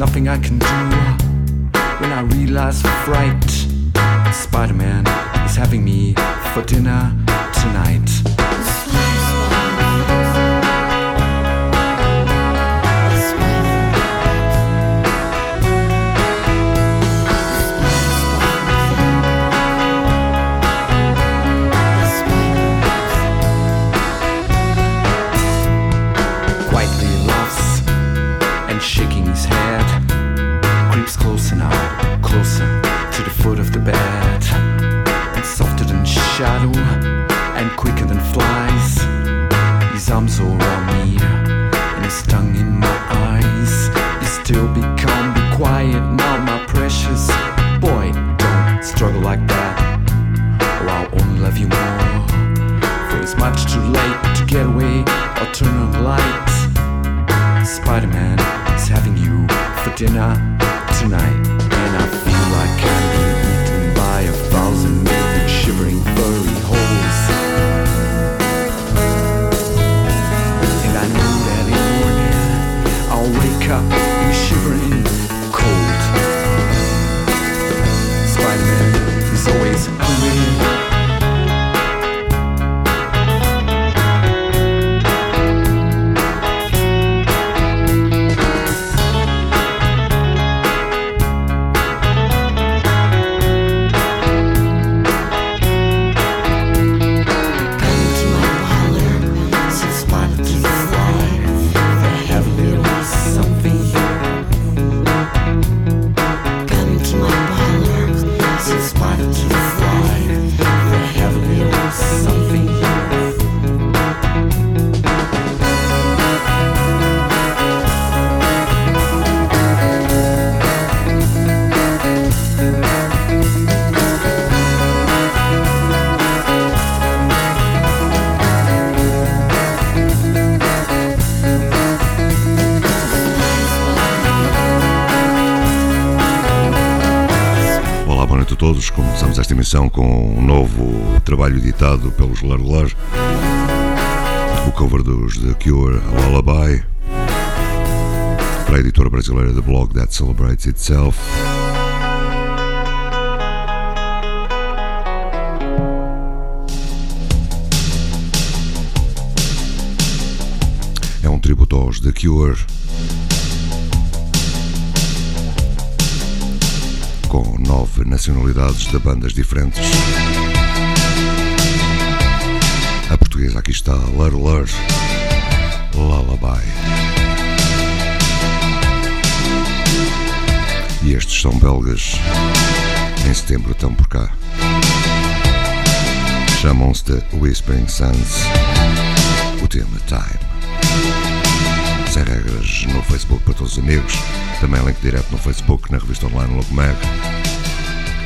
nothing I can do when I realize fright. Spider Man is having me for dinner tonight. I emissão com um novo trabalho editado pelos Larlar, o cover dos The Cure, Lullaby, para a editora brasileira The Blog That Celebrates Itself. É um tributo aos The Cure. Nacionalidades de bandas diferentes. A portuguesa aqui está, Lur Lur, Lullaby. E estes são belgas. Em setembro estão por cá. Chamam-se de Whispering Suns. O tema Time. Sem Regras no Facebook para todos os amigos. Também link direto no Facebook, na revista online Logo Mag.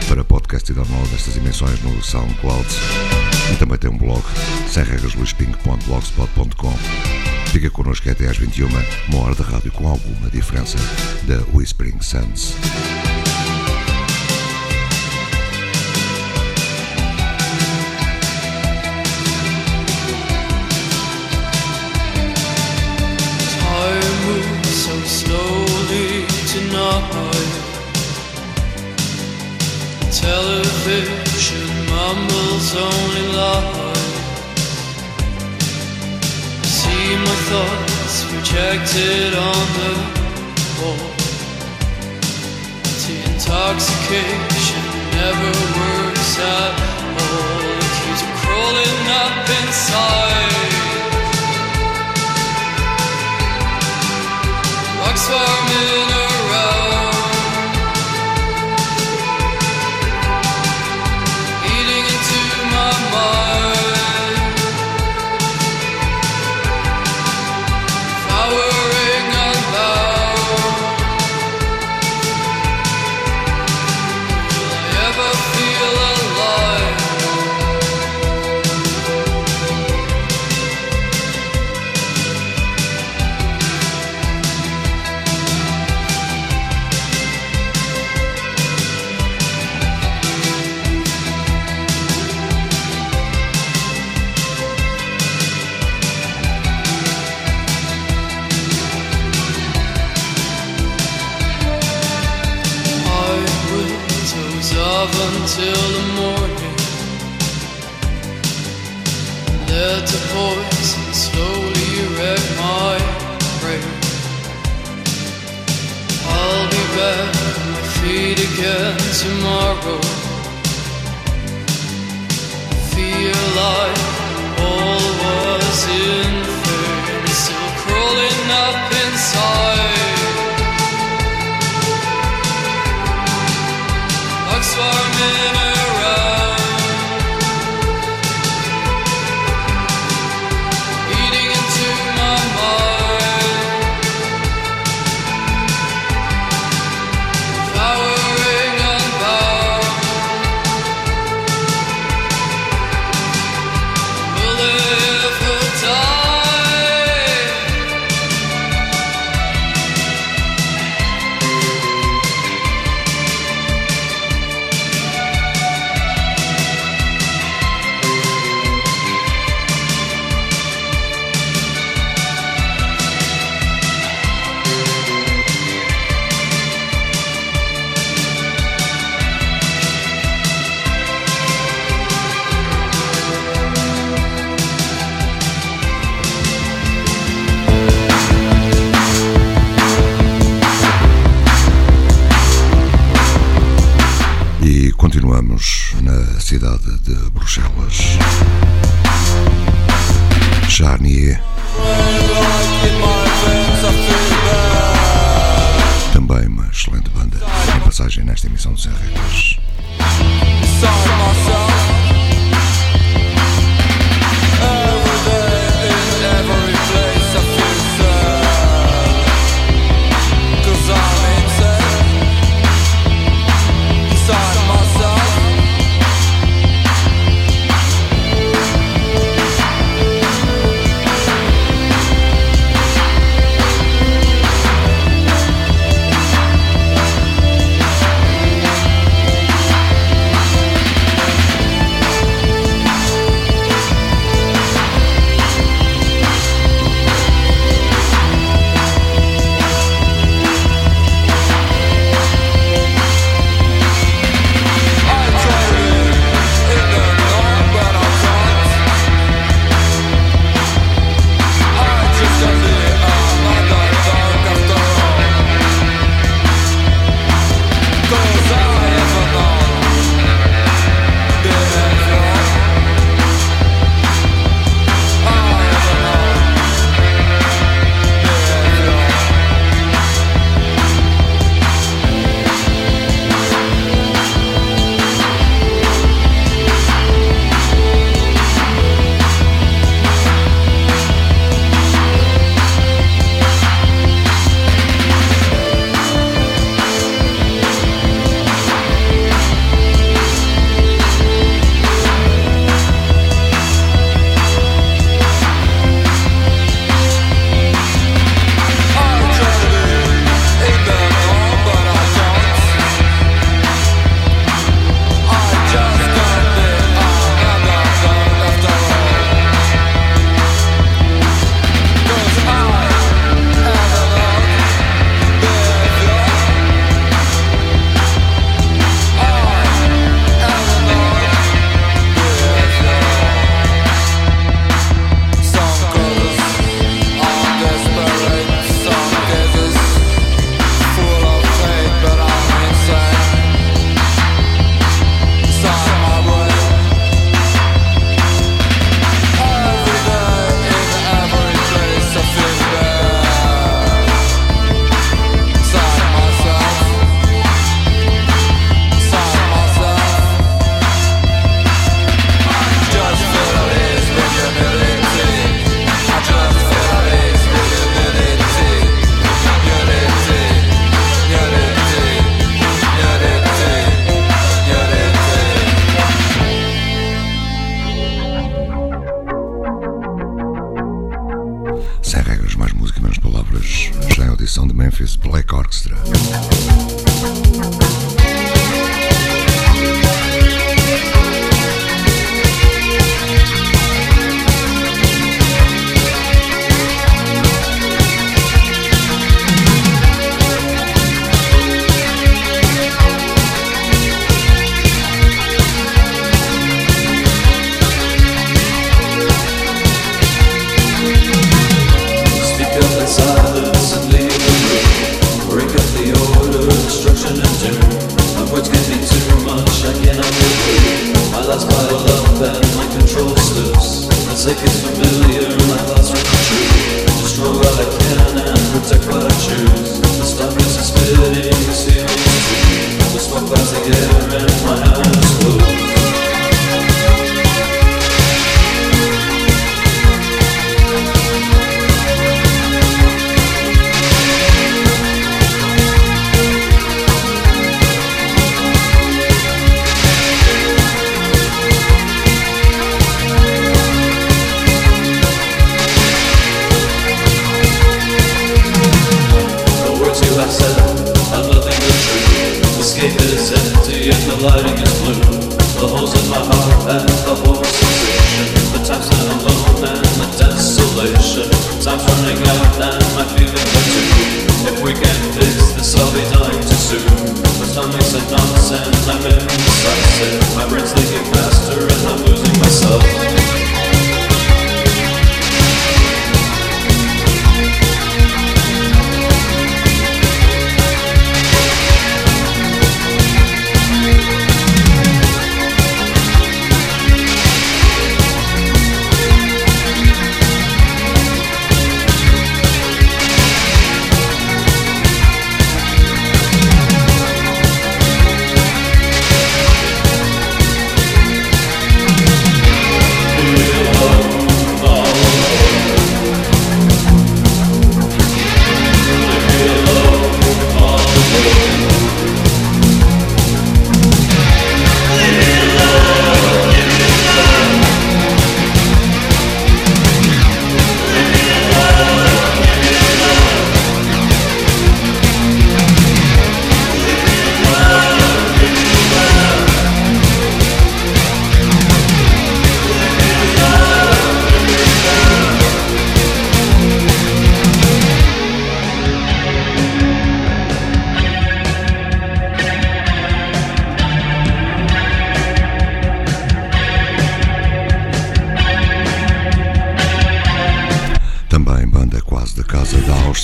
Para podcast e download destas emissões no SoundCloud. E também tem um blog, semregrasluispinho.blogspot.com. Fica connosco até às 21 uma hora de rádio com alguma diferença da Whispering Sands. Thoughts on the wall. The intoxication never works at all. It keeps crawling up inside.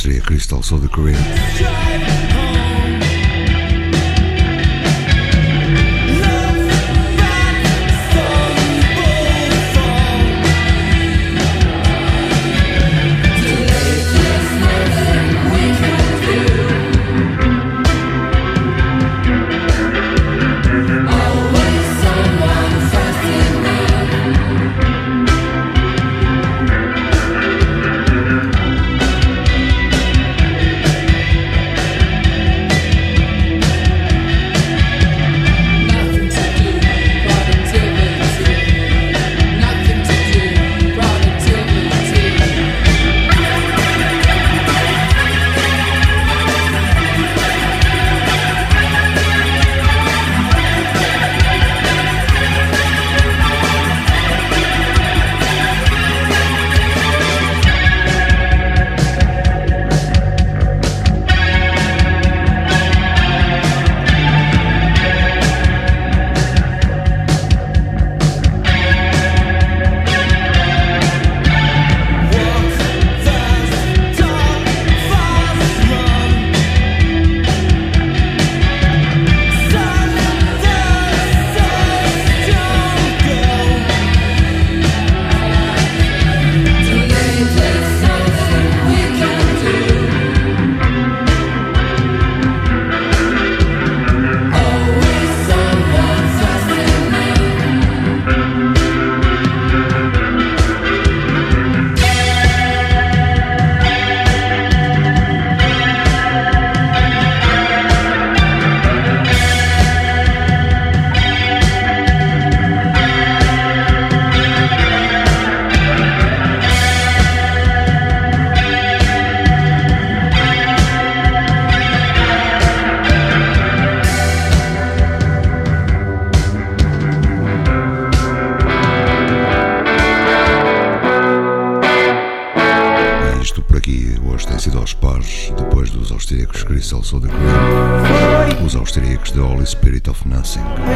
Crystal, so the Korean. The Holy Spirit of Nothing.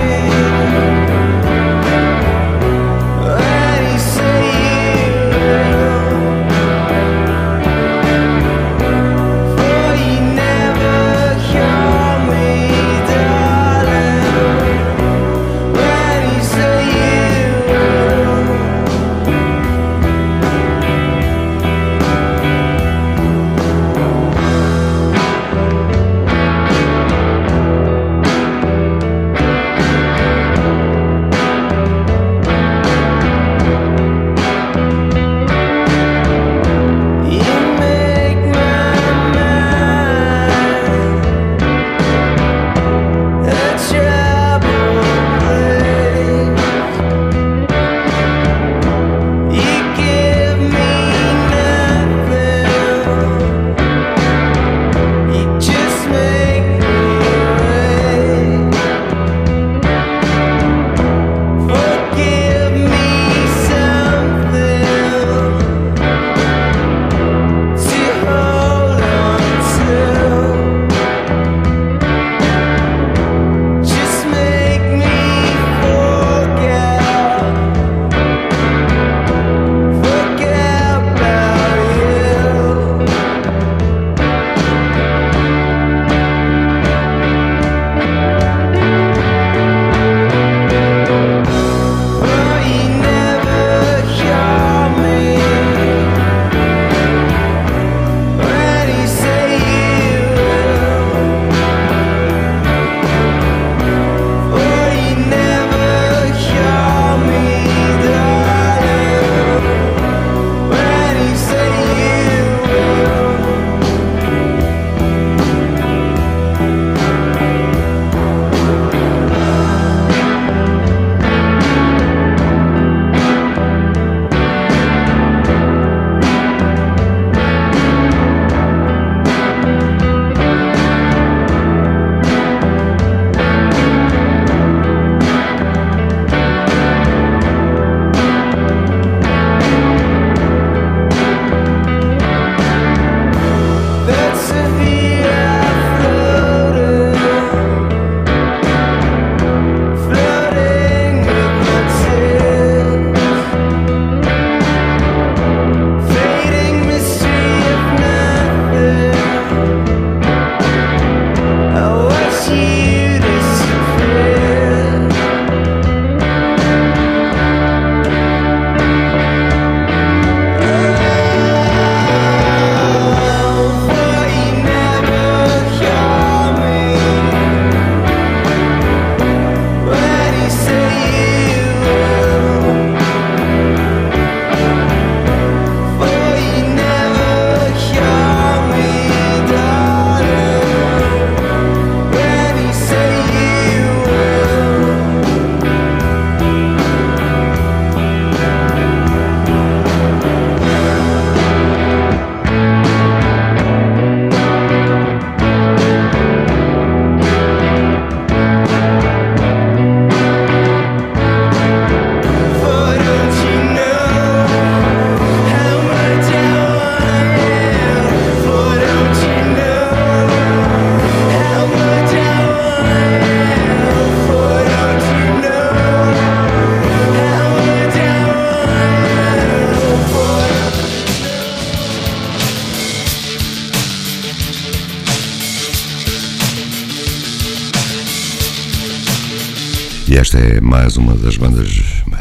Mais uma das bandas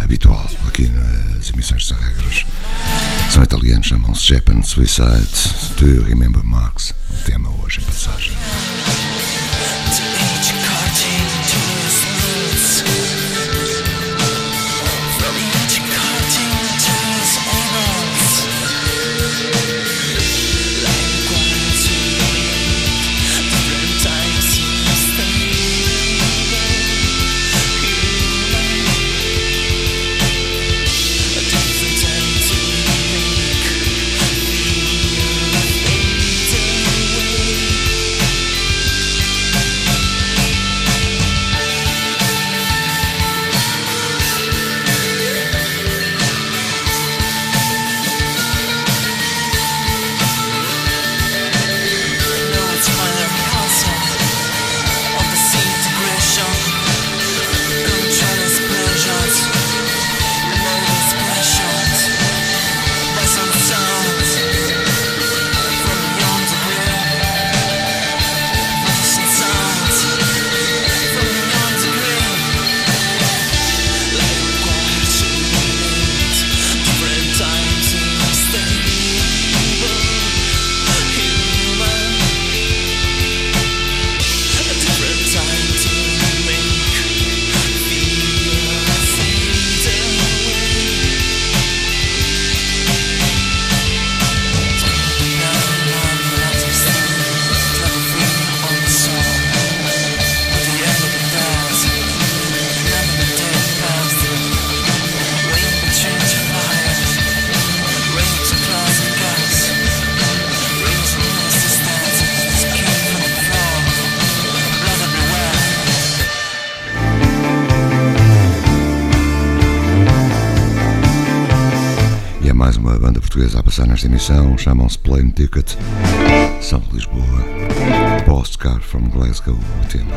habitual aqui nas emissões de regras. São italianos, chamam-se Japan Suicide. Do you remember Max? Emissão chamam-se Plane Ticket. São Lisboa. Postcard from Glasgow, o tema.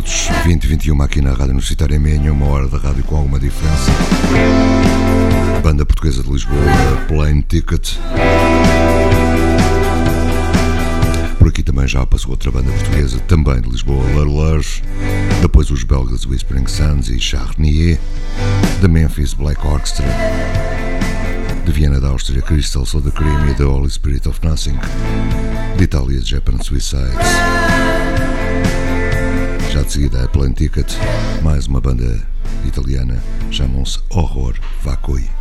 Sábados, 20 e 21 aqui na Rádio Universitária Minha, uma hora da rádio com alguma diferença. Banda Portuguesa de Lisboa, Plane Ticket. Por aqui também já passou outra banda portuguesa, também de Lisboa, Larlars. Depois os belgas Whispering Suns e Charnier. Da Memphis Black Orchestra. De Viena da Áustria, Crystal Soda Cream e The Holy Spirit of Nothing. De Itália, Japan Suicides. Já de seguida, a Plan Ticket, mais uma banda italiana, chamam-se Horror Vacui.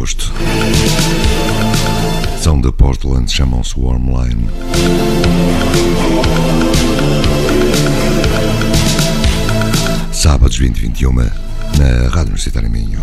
Versões a gosto. São de Portland, chamam-se Warmline. Sábados 20 21 na Rádio Universitária Minho.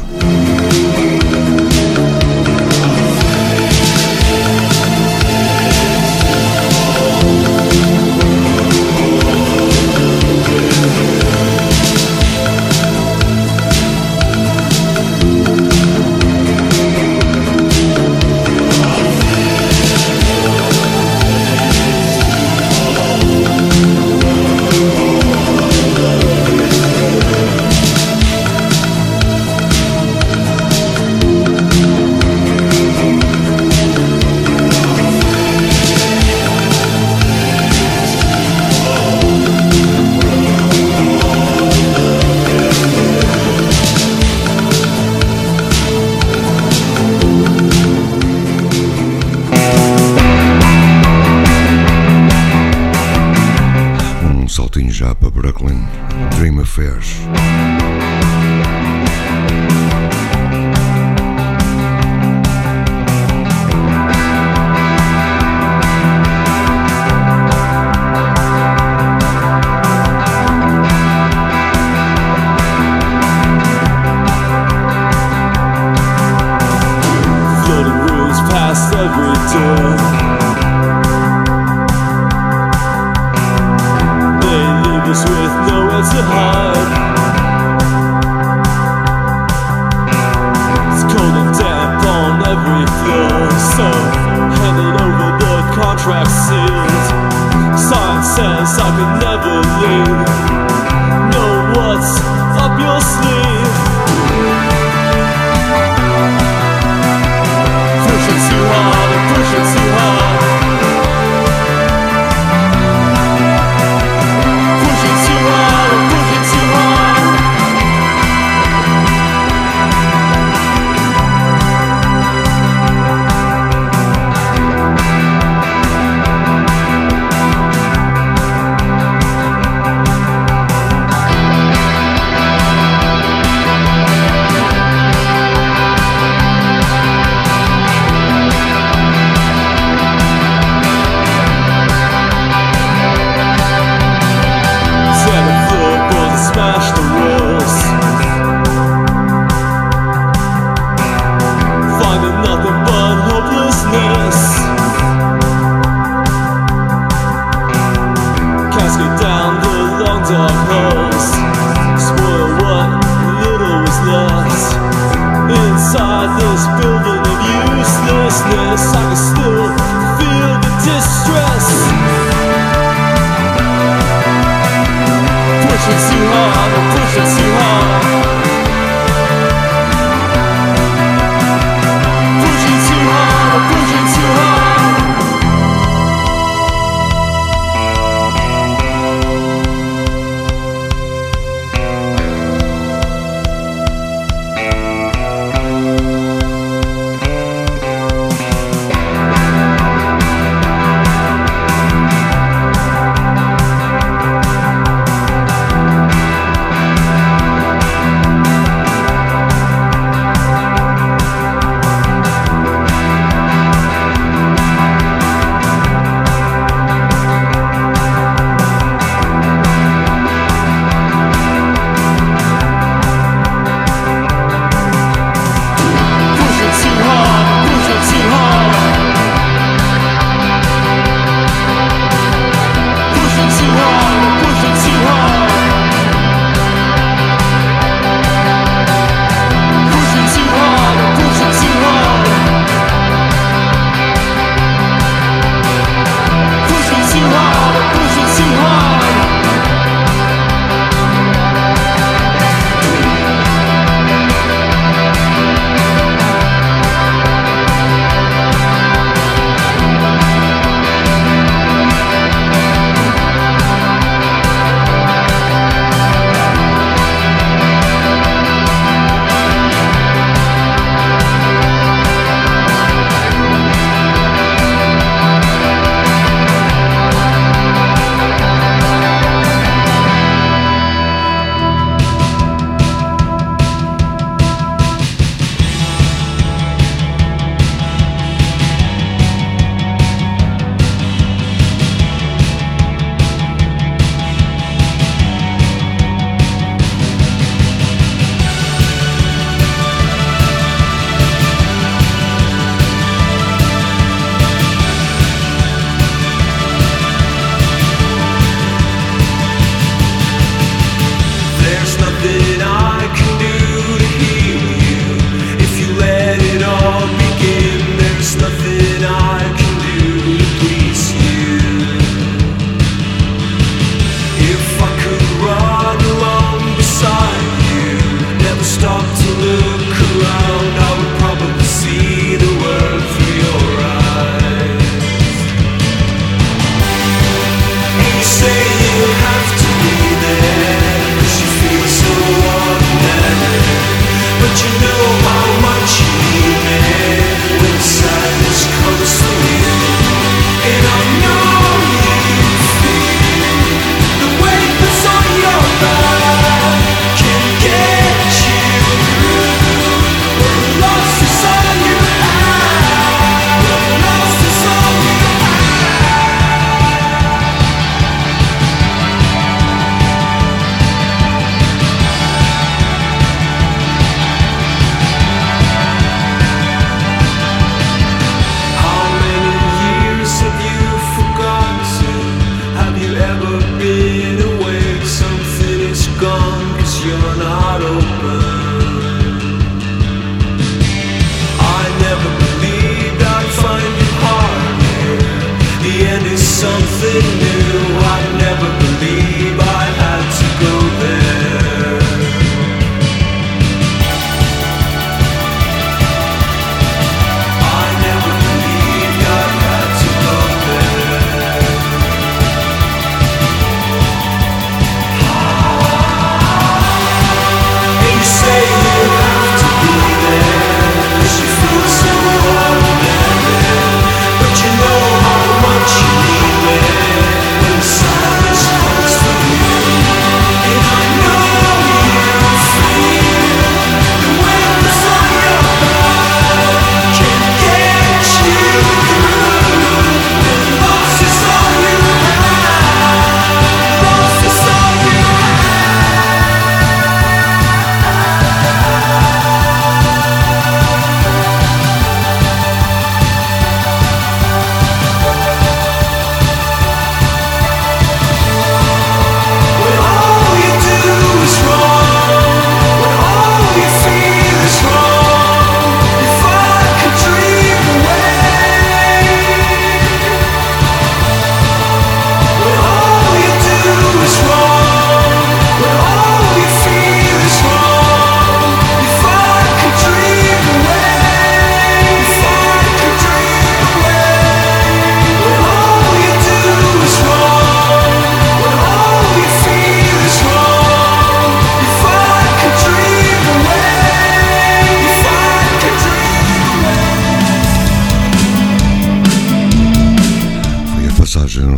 you're not open.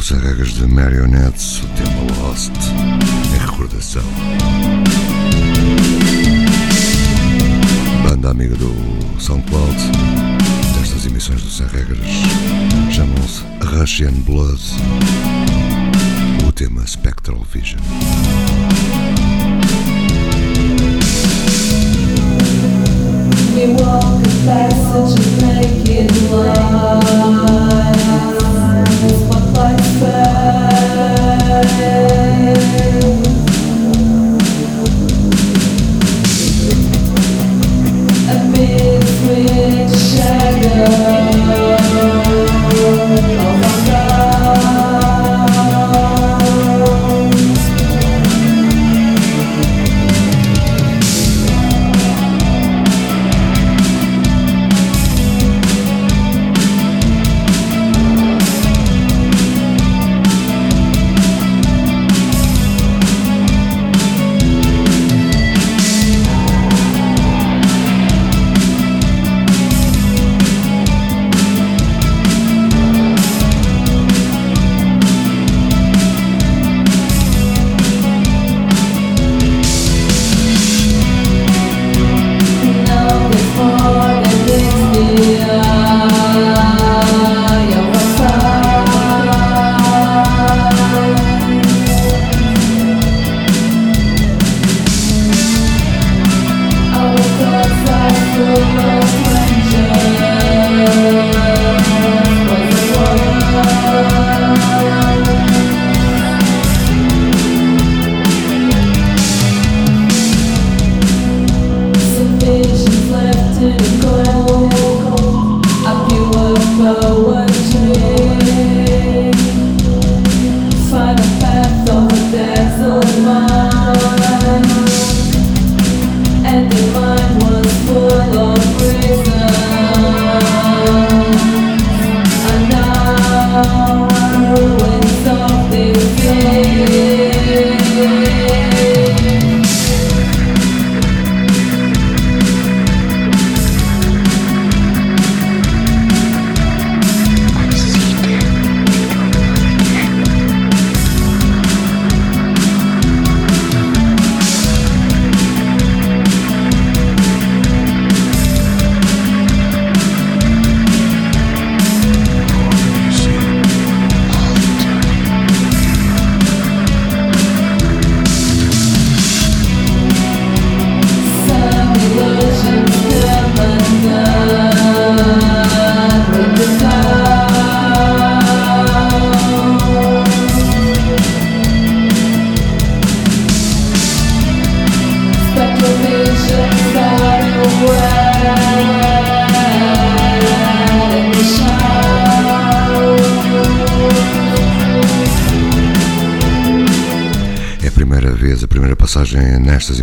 Regras de Marionettes, o tema Lost, em recordação. Banda amiga do SoundCloud, destas emissões do Sem Regras, chamam-se Russian Blood, o tema Spectral Vision. We walk the passage make it light. Amid which shadow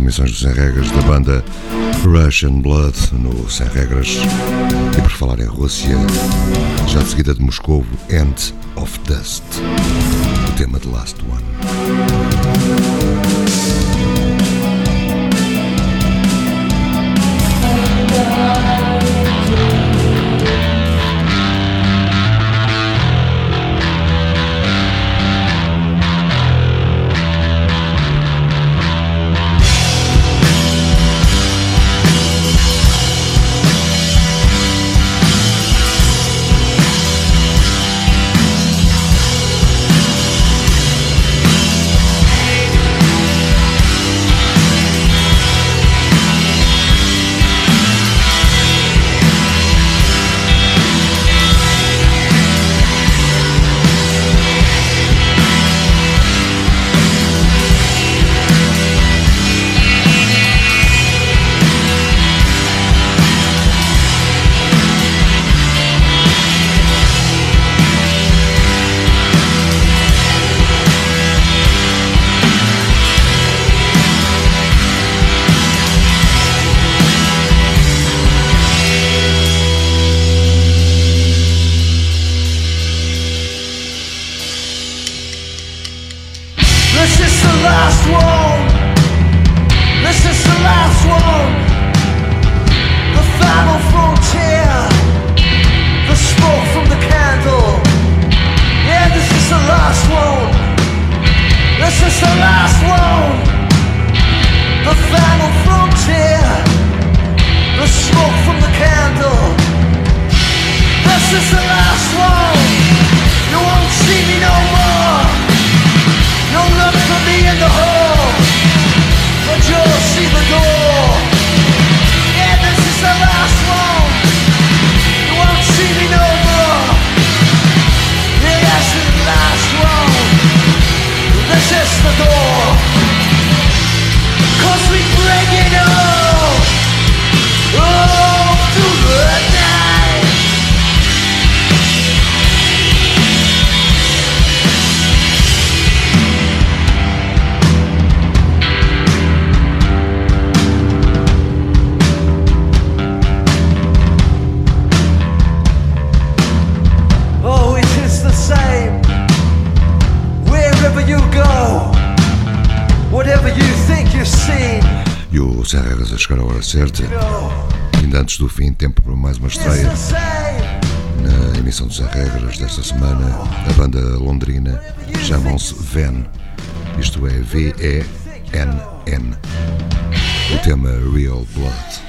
emissões do Sem Regras da banda Russian Blood no Sem Regras. E por falar em Rússia, já de seguida de Moscou, End of Dust, o tema de Last One. Certa. Ainda antes do fim, tempo para mais uma estreia. Na emissão dos Regras desta semana, a banda londrina chamam-se Ven, isto é V-E-N-N. O tema Real Blood.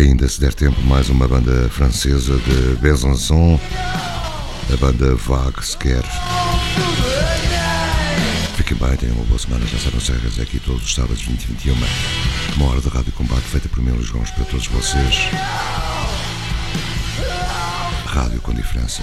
Ainda, se der tempo, mais uma banda francesa de Besançon, a banda Vague Sequer. Fiquem bem, tenham uma boa semana, já sabem cegas aqui todos os sábados 20 e 21. Uma hora de rádio combate feita por mim, Luís Gomes, para todos vocês. Rádio com diferença.